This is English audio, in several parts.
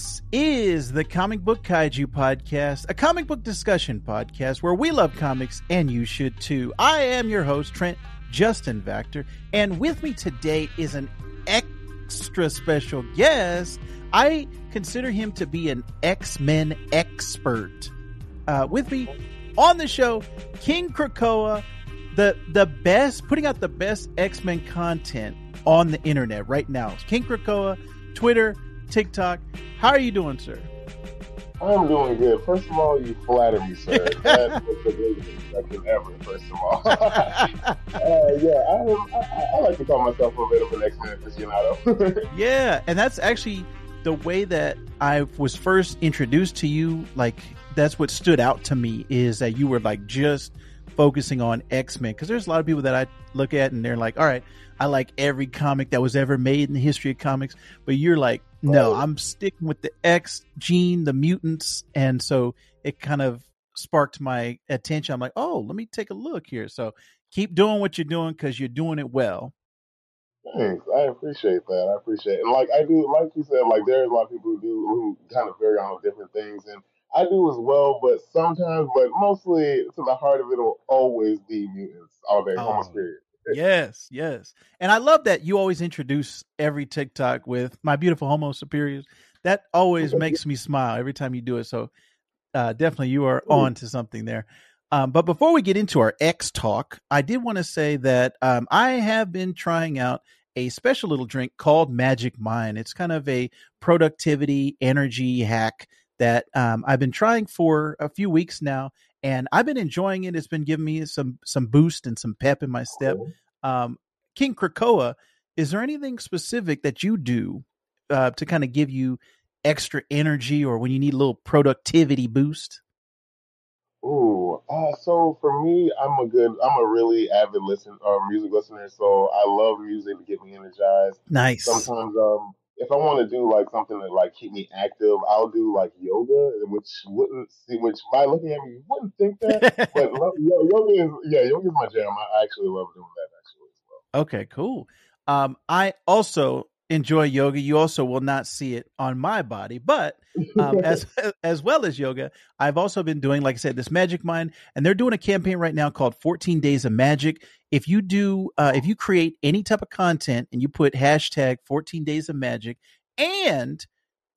This is the Comic Book Kaiju Podcast, a comic book discussion podcast where we love comics and you should too. I am your host, Trent Justin Vactor, and with me today is an extra special guest. I consider him to be an X Men expert. Uh, with me on the show, King Krakoa, the the best, putting out the best X Men content on the internet right now. King Krakoa, Twitter, TikTok. How are you doing, sir? I'm doing good. First of all, you flatter me, sir. That's the introduction ever. First of all, uh, yeah, I, am, I, I, like to call myself a bit of an X-Men aficionado. yeah, and that's actually the way that I was first introduced to you. Like, that's what stood out to me is that you were like just focusing on X Men because there's a lot of people that I look at and they're like, all right, I like every comic that was ever made in the history of comics, but you're like, no, oh. I'm sticking with the X gene, the mutants, and so it kind of sparked my attention. I'm like, oh, let me take a look here. So keep doing what you're doing because you're doing it well. Thanks. I appreciate that. I appreciate it. And like I do, like you said, like there's a lot of people who do who kind of vary on different things, and I do as well. But sometimes, but mostly to the heart of it, will always be mutants all day, oh. almost period yes, yes. And I love that you always introduce every TikTok with my beautiful homo superiors. That always makes me smile every time you do it. So uh, definitely you are on to something there. Um, but before we get into our X talk, I did want to say that um, I have been trying out a special little drink called Magic Mind. It's kind of a productivity energy hack that um, I've been trying for a few weeks now, and I've been enjoying it. It's been giving me some some boost and some pep in my step. Um, King Krakoa, is there anything specific that you do uh, to kind of give you extra energy, or when you need a little productivity boost? Ooh, uh, so for me, I'm a good, I'm a really avid listen, uh, music listener. So I love music to get me energized. Nice. Sometimes, um, if I want to do like something to like keep me active, I'll do like yoga, which wouldn't see, which by looking at me, you wouldn't think that, but yoga is yeah, yoga is my jam. I actually love doing that actually as well. Okay, cool. Um, I also enjoy yoga. You also will not see it on my body, but um, as as well as yoga, I've also been doing, like I said, this Magic Mind, and they're doing a campaign right now called 14 Days of Magic. If you do, uh, if you create any type of content and you put hashtag 14 Days of Magic, and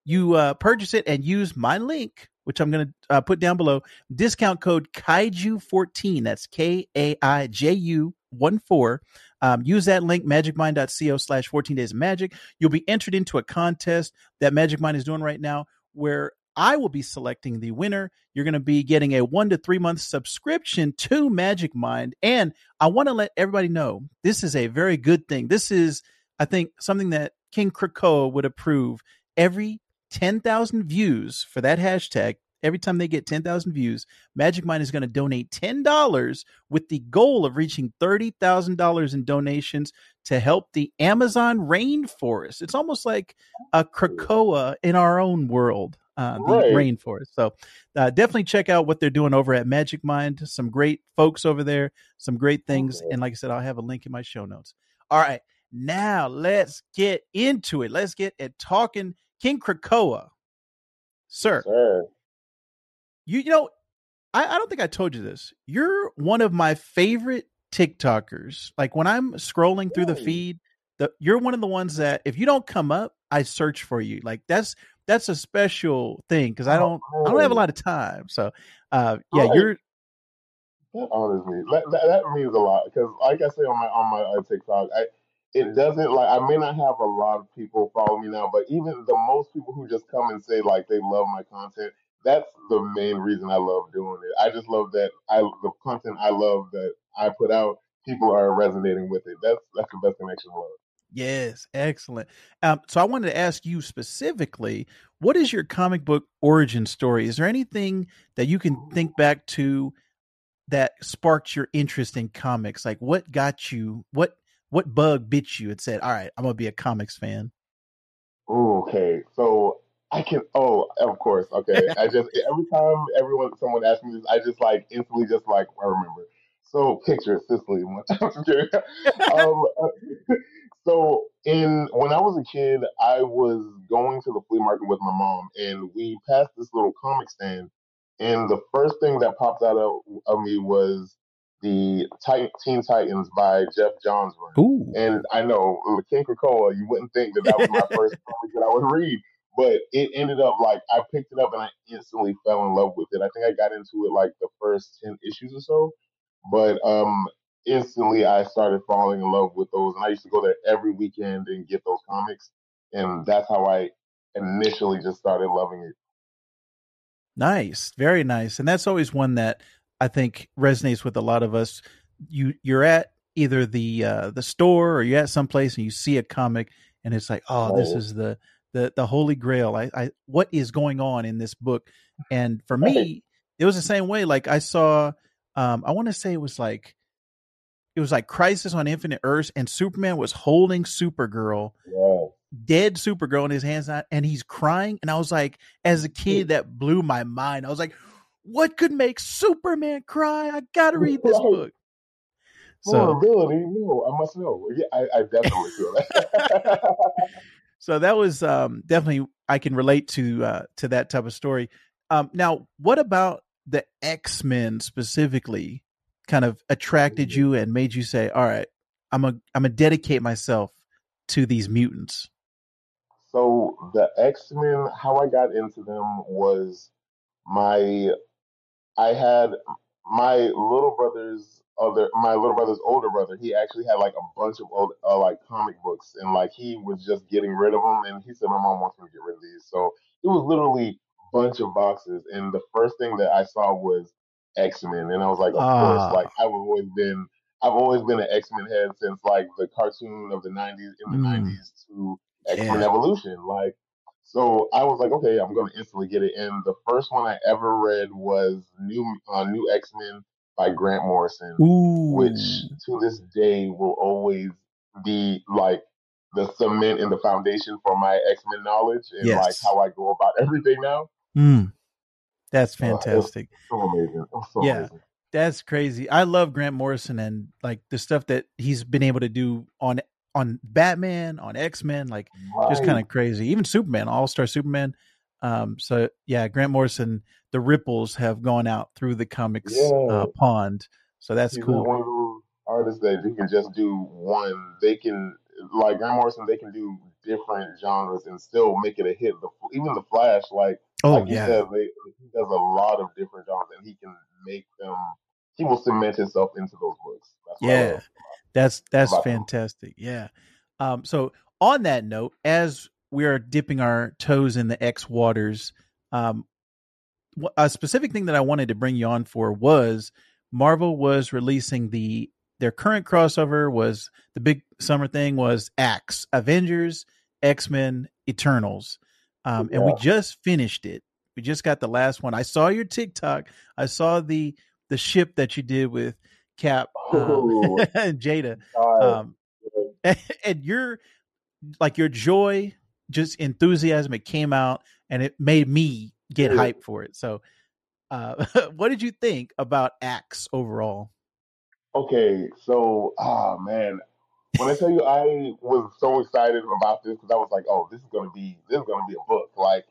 you uh, purchase it and use my link, which I'm going to uh, put down below, discount code Kaiju14. That's K A I J U 1 4. Um, use that link, magicmind.co slash 14 days of magic. You'll be entered into a contest that Magic Mind is doing right now where I will be selecting the winner. You're going to be getting a one to three month subscription to Magic Mind. And I want to let everybody know this is a very good thing. This is, I think, something that King Krakoa would approve. Every 10,000 views for that hashtag, every time they get 10,000 views, Magic Mind is going to donate $10 with the goal of reaching $30,000 in donations to help the Amazon rainforest. It's almost like a Krakoa in our own world, uh, the right. rainforest. So uh, definitely check out what they're doing over at Magic Mind. Some great folks over there, some great things. And like I said, I'll have a link in my show notes. All right. Now let's get into it. Let's get at talking King Krakoa. Sir, sir. You, you know, I, I don't think I told you this. You're one of my favorite TikTokers. Like when I'm scrolling through the feed, the, you're one of the ones that if you don't come up, I search for you. Like that's that's a special thing because I don't I don't have a lot of time. So uh yeah, you're that honors me. That, that, that means a lot because, like I say on my on my uh, TikTok, I it doesn't like I may not have a lot of people follow me now, but even the most people who just come and say like they love my content, that's the main reason I love doing it. I just love that I the content I love that I put out, people are resonating with it. That's that's the best connection love. Yes, excellent. Um, so I wanted to ask you specifically, what is your comic book origin story? Is there anything that you can think back to that sparked your interest in comics? Like what got you what what bug bit you and said, "All right, I'm gonna be a comics fan"? okay, so I can. Oh, of course. Okay. I just every time everyone someone asks me this, I just like instantly just like I remember. So picture Cicely. um, So in when I was a kid, I was going to the flea market with my mom, and we passed this little comic stand, and the first thing that popped out of, of me was the Titan, Teen Titans by Geoff Johns And I know King Krakoa, you wouldn't think that that was my first comic that I would read, but it ended up like I picked it up and I instantly fell in love with it. I think I got into it like the first ten issues or so, but um, instantly I started falling in love with those, and I used to go there every weekend and get those comics, and that's how I initially just started loving it. Nice, very nice, and that's always one that I think resonates with a lot of us. You you're at either the uh, the store or you're at someplace and you see a comic and it's like, oh, this is the the the holy grail. I, I what is going on in this book? And for me, it was the same way. Like I saw, um, I want to say it was like it was like Crisis on Infinite Earths, and Superman was holding Supergirl, Yeah. dead Supergirl in his hands, and he's crying. And I was like, as a kid, that blew my mind. I was like, what could make Superman cry? I gotta read this book. So, Vulnerability, no, I must know. Yeah, I, I definitely feel that. so that was um, definitely I can relate to uh, to that type of story. Um, now, what about the X Men specifically? Kind of attracted you and made you say, "All right, I'm a I'm gonna dedicate myself to these mutants." so the X Men, how I got into them was my I had my little brother's other my little brother's older brother. He actually had like a bunch of old uh, like comic books, and like he was just getting rid of them. And he said, "My mom wants me to get rid of these." So it was literally a bunch of boxes. And the first thing that I saw was X Men, and I was like, "Of Ah. course!" Like I've always been. I've always been an X Men head since like the cartoon of the '90s in the Mm. '90s to X Men Yeah. Evolution. Like so I was like, okay, I'm going to instantly get it. And the first one I ever read was New uh, New X Men by Grant Morrison, Ooh, which to this day will always be like the cement and the foundation for my X Men knowledge and like how I go about everything now. Mm. that's Uh, fantastic. so amazing. So Yeah. amazing. That's crazy. I love Grant Morrison and like the stuff that he's been able to do on on Batman, on X Men, like just kind of crazy. Even Superman, All Star Superman. Um, so yeah, Grant Morrison, the ripples have gone out through the comics Yeah. uh, pond. So that's He's cool. one of those artists that you can just do one. They can like Grant Morrison. They can do different genres and still make it a hit. The, even the Flash, like Oh like you yeah, said, they, he does a lot of different genres, and he can make them. He will cement himself into those books. That's yeah. That's that's fantastic. Yeah. Um, so on that note, as we are dipping our toes in the X waters, um, a specific thing that I wanted to bring you on for was Marvel was releasing the their current crossover was the big summer thing was Axe Avengers X Men Eternals, um, and we just finished it. We just got the last one. I saw your TikTok. I saw the the ship that you did with Cap um, Oh, and Jada, um, and your like your joy, just enthusiasm. It came out and it made me get Yeah. hyped for it. So, uh, what did you think about Axe overall? Okay, so ah man, when I tell you I was so excited about this because I was like, oh, this is gonna be this is gonna be a book. Like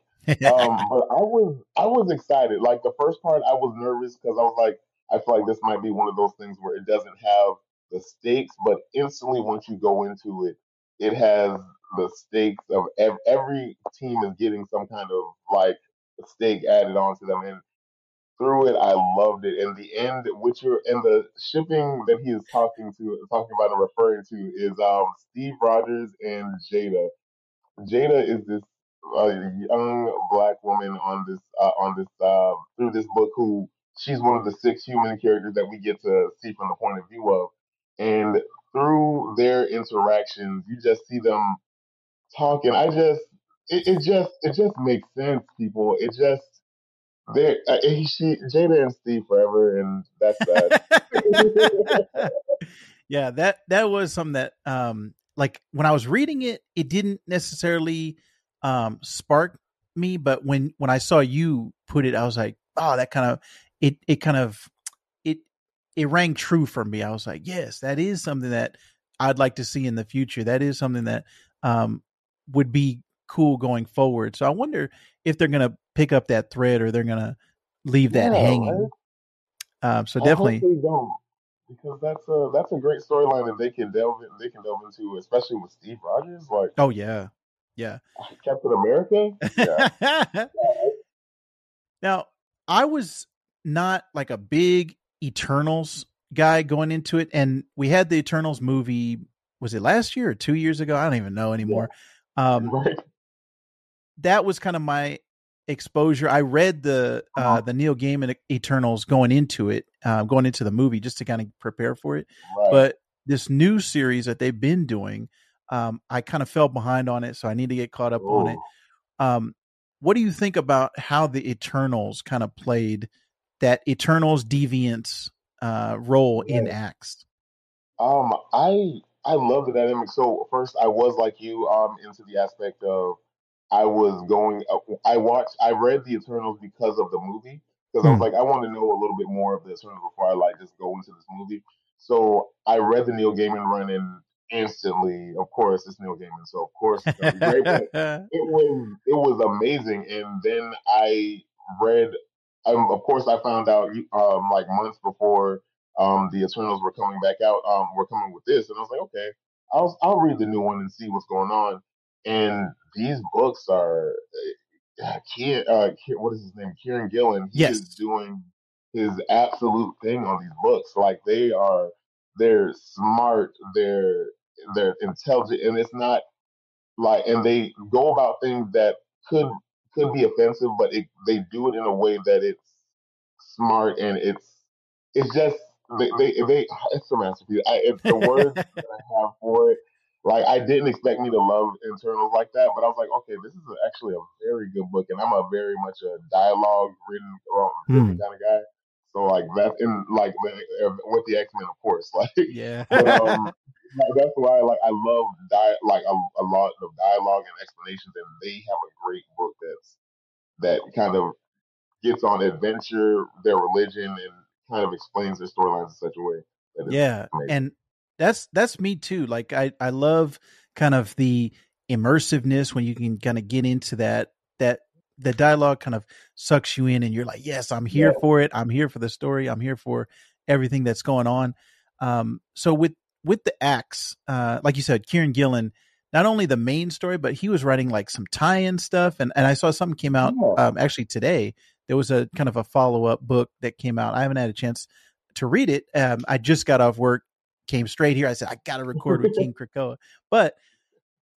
um, but I was I was excited. Like the first part, I was nervous because I was like, I feel like this might be one of those things where it doesn't have the stakes, but instantly once you go into it, it has the stakes of ev- every team is getting some kind of like stake added onto them, and through it, I loved it. In the end, which you're and the shipping that he is talking to, talking about and referring to is um Steve Rogers and Jada. Jada is this uh, young black woman on this uh, on this uh, through this book who she's one of the six human characters that we get to see from the point of view of, and through their interactions, you just see them talking. I just it, it just it just makes sense, people. It just they uh, he, she Jada and Steve forever, and that's that. yeah, that that was something that um like when I was reading it, it didn't necessarily um spark me, but when when I saw you put it, I was like, oh, that kind of it it kind of it it rang true for me. I was like, yes, that is something that I'd like to see in the future. That is something that um, would be cool going forward. So I wonder if they're going to pick up that thread or they're going to leave that Yeah, hanging. right? Um, so I definitely, because that's a that's a great storyline that they can delve in, they can delve into, especially with Steve Rogers, like oh yeah, yeah. Captain America. Yeah, now, I was not like a big Eternals guy going into it, and we had the Eternals movie. Was it last year or two years ago? I don't even know anymore. Um, right. That was kind of my exposure. I read the uh, Uh-huh. the Neil Gaiman Eternals going into it, uh, going into the movie, just to kind of prepare for it. Right. But this new series that they've been doing, um, I kind of fell behind on it, so I need to get caught up on it. Um, what do you think about how the Eternals kind of played that Eternals deviants uh, role in Right. Axe? Um, I I love the dynamic. So first, I was like you, um, into the aspect of I was going. Uh, I watched. I read the Eternals because of the movie because I was Hmm. like, I want to know a little bit more of the Eternals before I like just go into this movie. So I read the Neil Gaiman run and instantly, of course, it's Neil Gaiman, so of course it's gonna be great. But it was it was amazing and then i read um, of course i found out um like months before um the eternals were coming back out um were coming with this and i was like okay i'll i'll read the new one and see what's going on and these books are uh, uh, Kier, what is his name? Kieran gillen he is doing his absolute thing on these books. Like they are they're smart they're they're intelligent and it's not like and they go about things that could could be offensive but it, they do it in a way that it's smart and it's it's just they they, they it's a masterpiece. I, it's the words that i have for it like i didn't expect me to love Eternals like that but i was like okay this is actually a very good book and i'm a very much a dialogue written um, Hmm. kind of guy so like that in like uh, with the x-men of course like Yeah. but um, that's why like I love di- like a, a lot of dialogue and explanations, and they have a great book that's that kind of gets on adventure, their religion, and kind of explains their storylines in such a way yeah amazing. and that's that's me too like i i love kind of the immersiveness when you can kind of get into that that the dialogue kind of sucks you in and you're like yes i'm here Yeah. for it. I'm here for the story. I'm here for everything that's going on. Um so with with the Axe uh like you said kieran gillen not only the main story but he was writing like some tie-in stuff and and i saw something came out Yeah. um actually today. There was a kind of a follow-up book that came out. I haven't had a chance to read it. Um i just got off work came straight here i said i gotta record with king krakoa but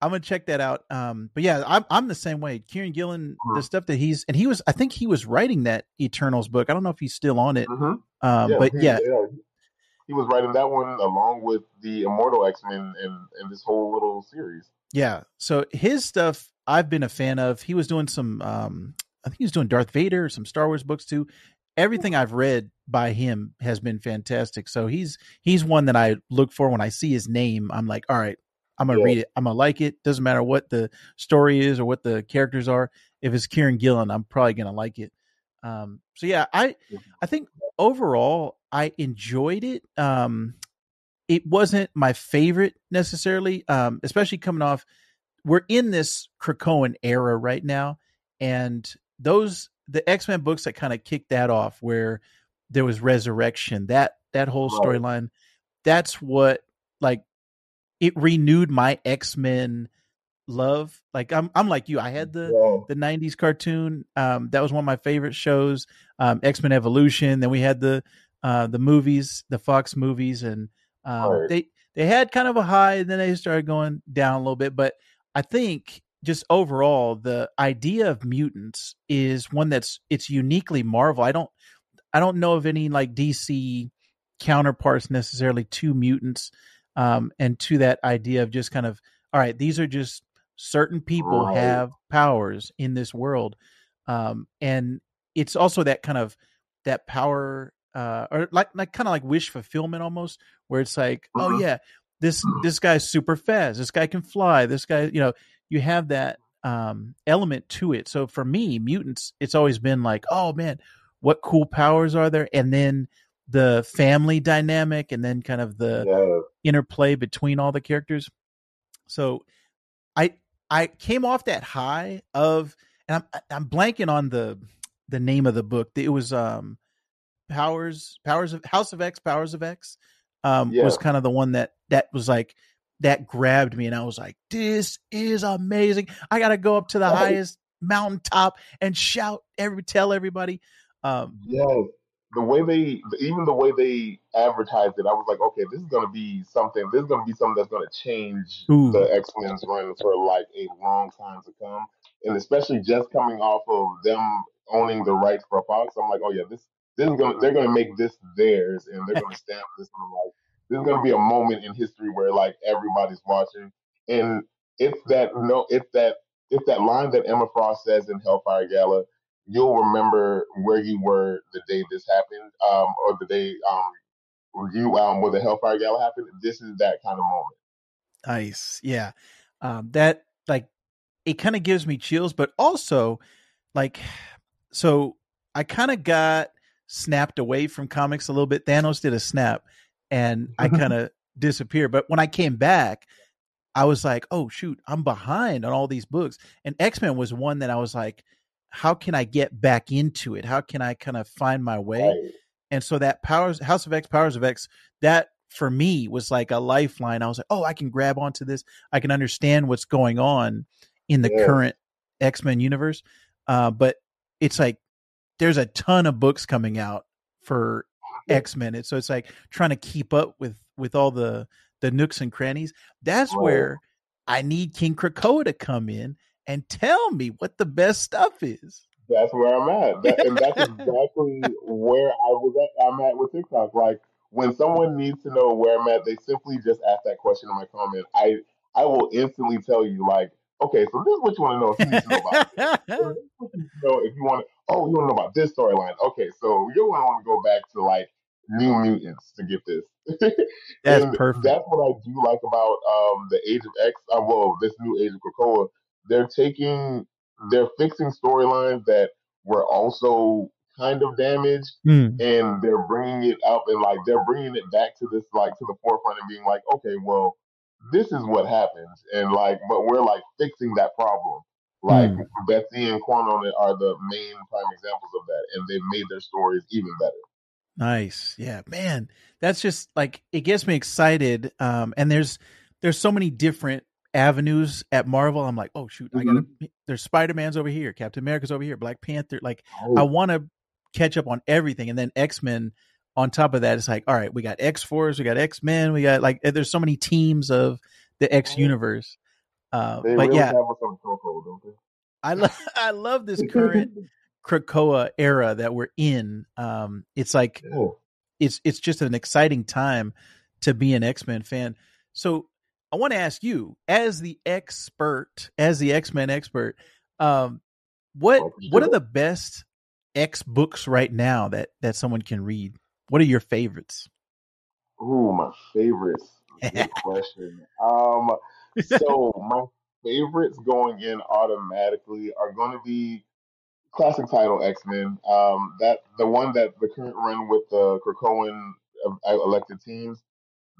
i'm gonna check that out um but yeah i'm, I'm the same way kieran gillen the Mhm. stuff that he's and he was i think he was writing that eternals book i don't know if he's still on it Mhm. um Yeah, but he, yeah yeah, he was writing that one along with the Immortal X Men and and this whole little series. Yeah. So his stuff I've been a fan of. He was doing some um I think he was doing Darth Vader, some Star Wars books too. Everything I've read by him has been fantastic. So he's he's one that I look for when I see his name. I'm like, all right, I'm gonna Yeah. read it. I'm gonna like it. Doesn't matter what the story is or what the characters are. If it's Kieran Gillen, I'm probably gonna like it. Um, so yeah, I I think overall I enjoyed it. Um, it wasn't my favorite necessarily, um, especially coming off. We're in this Krakoan era right now, and those the X Men books that kind of kicked that off, where there was resurrection, that that whole storyline. That's what like it renewed my X Men love. Like I'm I'm like you. I had the the 90s cartoon um that was one of my favorite shows um x-men evolution then we had the uh the movies the fox movies and um Right. they they had kind of a high and then they started going down a little bit but i think just overall the idea of mutants is one that's it's uniquely marvel. I don't i don't know of any like dc counterparts necessarily to mutants um and to that idea of just kind of all right these are just certain people have powers in this world um and it's also that kind of that power uh or like like kind of like wish fulfillment almost where it's like oh Mhm. yeah this this guy's super fast. This guy can fly. This guy you know you have that um element to it so for me mutants it's always been like oh man what cool powers are there and then the family dynamic and then kind of the Yeah. interplay between all the characters. So I I came off that high of and I'm I'm blanking on the the name of the book. It was um Powers Powers of House of X Powers of X um Yeah. was kind of the one that that was like that grabbed me and I was like this is amazing. I got to go up to the highest mountaintop and shout every tell everybody um Yes. The way they, even the way they advertised it, I was like, okay, this is going to be something. This is going to be something that's going to change Ooh. the X Men's run for like a long time to come. And especially just coming off of them owning the rights for Fox, I'm like, oh yeah, this this is going. to They're going to make this theirs, and they're going to stamp this on like going to be a moment in history where like everybody's watching, and it's that no, it's that it's that line that Emma Frost says in Hellfire Gala you'll remember where you were the day this happened, um, or the day um, you um, where the Hellfire Gala happened. This is that kind of moment. Nice. Yeah. Um, that like it kind of gives me chills, but also like so I kind of got snapped away from comics a little bit. Thanos did a snap and I kind of disappeared. But when I came back, I was like, oh shoot, I'm behind on all these books. And X-Men was one that I was like, how can I get back into it? How can I kind of find my way? Right. And so that powers House of X, Powers of X, that for me was like a lifeline. I was like, oh, I can grab onto this. I can understand what's going on in the Yeah. current X Men universe. Uh, but it's like there's a ton of books coming out for X Men. So it's like trying to keep up with with all the the nooks and crannies. That's Right. where I need King Krakoa to come in and tell me what the best stuff is. That's where I'm at, that, and that's exactly where I was at. I'm at with TikTok. Like when someone needs to know where I'm at, they simply just ask that question in my comment. I I will instantly tell you, like, okay, so this is what you want to know if you need to know about. This. This is what you know if you want. Oh, you want to know about this storyline? Okay, so you're going to want to go back to like New Mutants to get this. That's And perfect. That's what I do like about um, the Age of X. Uh, well, this new Age of Krakoa. They're taking, they're fixing storylines that were also kind of damaged, Mm. and they're bringing it up and like they're bringing it back to this like to the forefront and being like, okay, well, this is what happens, and like, but we're like fixing that problem. Like Mm. Betsy and Kwannon are the main prime examples of that, and they've made their stories even better. Nice. Yeah, man. That's just like it gets me excited. Um and there's there's so many different avenues at Marvel. I'm like, "Oh shoot, I got to there's Spider-Man's over here, Captain America's over here, Black Panther. Like I want to catch up on everything and then X-Men on top of that it's like, "All right, we got X-Force, we got X-Men, we got like there's so many teams of the X universe. Uh but really yeah, have us on Coco, don't they? I love I love this current Krakoa era that we're in. Um it's like yeah. it's it's just an exciting time to be an X-Men fan. So I want to ask you, as the expert, as the X-Men expert, um, what what are the best X books right now that that someone can read? What are your favorites? Ooh, my favorites. Good question. Um, so my favorites going in automatically are going to be classic title X Men. Um, that the one that the current run with the Krakoan uh, elected teams.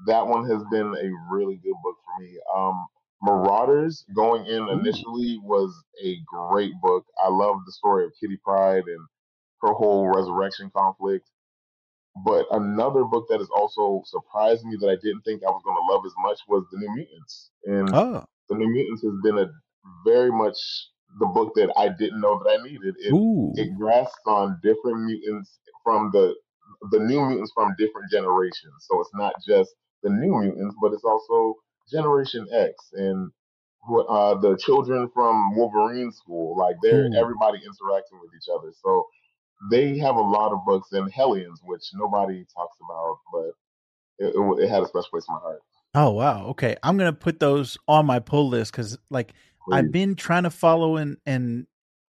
That one has been a really good book for me. Um, Marauders going in initially was a great book. I love the story of Kitty Pryde and her whole resurrection conflict. But another book that has also surprised me that I didn't think I was going to love as much was The New Mutants. And Oh, The New Mutants has been a very much the book that I didn't know that I needed. It ooh, it grasps on different mutants from the the new mutants from different generations. So it's not just the new mutants, but it's also Generation X and uh, the children from Wolverine School. Like they're Ooh. everybody interacting with each other. So they have a lot of books and Hellions, which nobody talks about, but it, it, it had a special place in my heart. Oh wow. Okay, I'm gonna put those on my pull list because like I've been trying to follow and and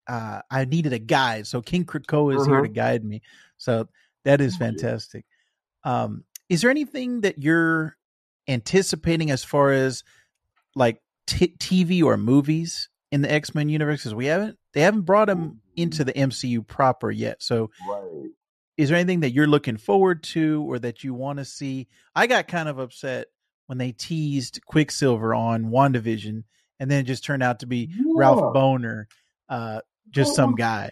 uh, I needed a guide. So King Krakoa is here to guide me. So that is fantastic. Um, is there anything that you're anticipating as far as like t- TV or movies in the X Men universe? Because we haven't they haven't brought them into the MCU proper yet. So Right. is there anything that you're looking forward to or that you want to see? I got kind of upset when they teased Quicksilver on WandaVision and then it just turned out to be yeah. Ralph Bohner, uh, just some guy.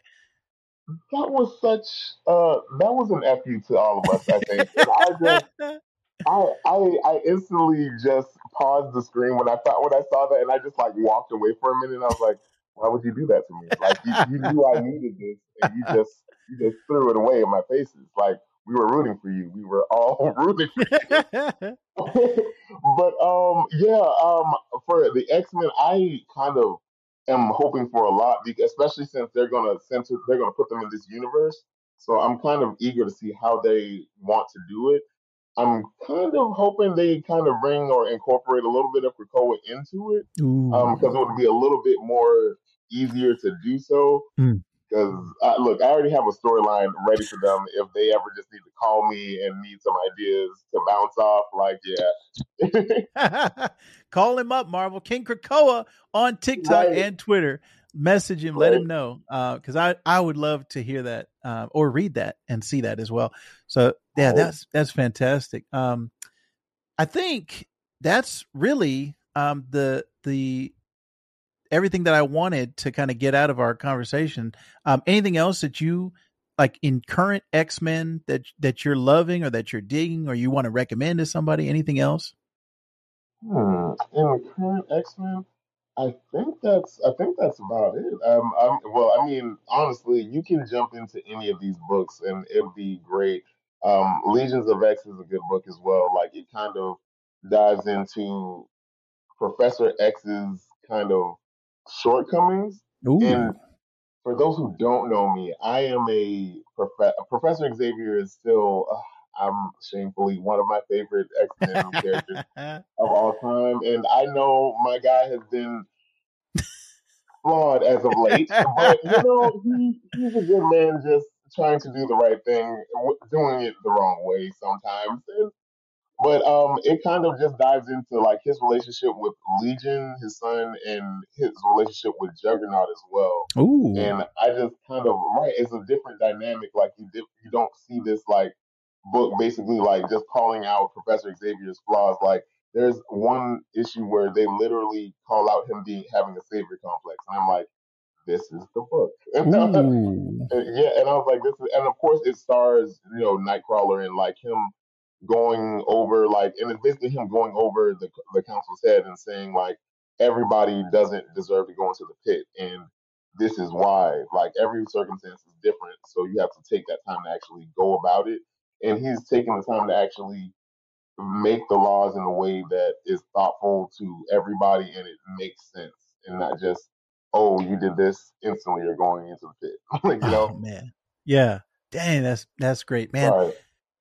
That was such uh that was an fu to all of us, I think. I just I, I I instantly just paused the screen when I thought when I saw that and I just like walked away for a minute and I was like, why would you do that to me? Like you, you knew I needed this and you just you just threw it away in my faces. Like we were rooting for you. We were all rooting for you. but um, yeah, um, for the X Men, I kind of am hoping for a lot, especially since they're gonna center, they're gonna put them in this universe. So I'm kind of eager to see how they want to do it. I'm kind of hoping they kind of bring or incorporate a little bit of Krakoa into it, um, because it would be a little bit more easier to do so. Mm. Because look, I already have a storyline ready for them. If they ever just need to call me and need some ideas to bounce off, like yeah, call him up, Marvel King Krakoa on TikTok right. and Twitter. Message him, right. let him know, because uh, I I would love to hear that uh, or read that and see that as well. So yeah, right. that's that's fantastic. Um, I think that's really um the the everything that I wanted to kind of get out of our conversation. Um, anything else that you like in current X Men that that you're loving or that you're digging or you want to recommend to somebody? Anything else? Hmm. In current X Men, I think that's I think that's about it. Um, I'm, well, I mean, honestly, you can jump into any of these books and it'd be great. Um, Legions of X is a good book as well. Like it kind of dives into Professor X's kind of shortcomings. Ooh. And for those who don't know me, I am a prof- Professor Xavier is still, uh, I'm shamefully one of my favorite X Men characters of all time. And I know my guy has been flawed as of late, but you know, he, he's a good man just trying to do the right thing, doing it the wrong way sometimes. And but um, it kind of just dives into like his relationship with Legion, his son, and his relationship with Juggernaut as well. Ooh. And I just kind of right, it's a different dynamic. Like you you don't see this like book basically like just calling out Professor Xavier's flaws. Like there's one issue where they literally call out him being having a savior complex, and I'm like, this is the book. and, yeah, and I was like, this is, and of course it stars you know Nightcrawler and like him going over like, and it's basically him going over the the council's head and saying like everybody doesn't deserve to go into the pit, and this is why. Like every circumstance is different, so you have to take that time to actually go about it. And he's taking the time to actually make the laws in a way that is thoughtful to everybody and it makes sense, and not just oh you did this instantly you're going into the pit. like, you oh, know, oh, man, yeah. Dang, that's that's great, man. Right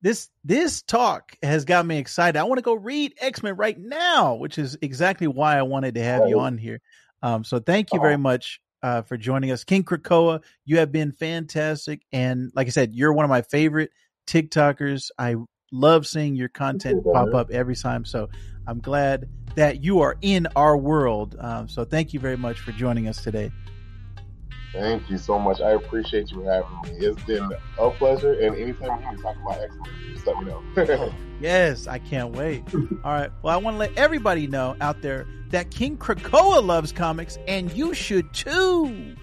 this this talk has got me excited. I want to go read X Men right now, which is exactly why I wanted to have you on here. Um, so thank you very much uh, for joining us, King Krakoa. You have been fantastic, and like I said, you're one of my favorite TikTokers. I love seeing your content pop up every time. So I'm glad that you are in our world. Um, so thank you very much for joining us today. Thank you so much. I appreciate you having me. It's been a pleasure. And anytime you need to talk about excellence, just let me know. yes, I can't wait. All right. Well, I want to let everybody know out there that King Krakoa loves comics, and you should too.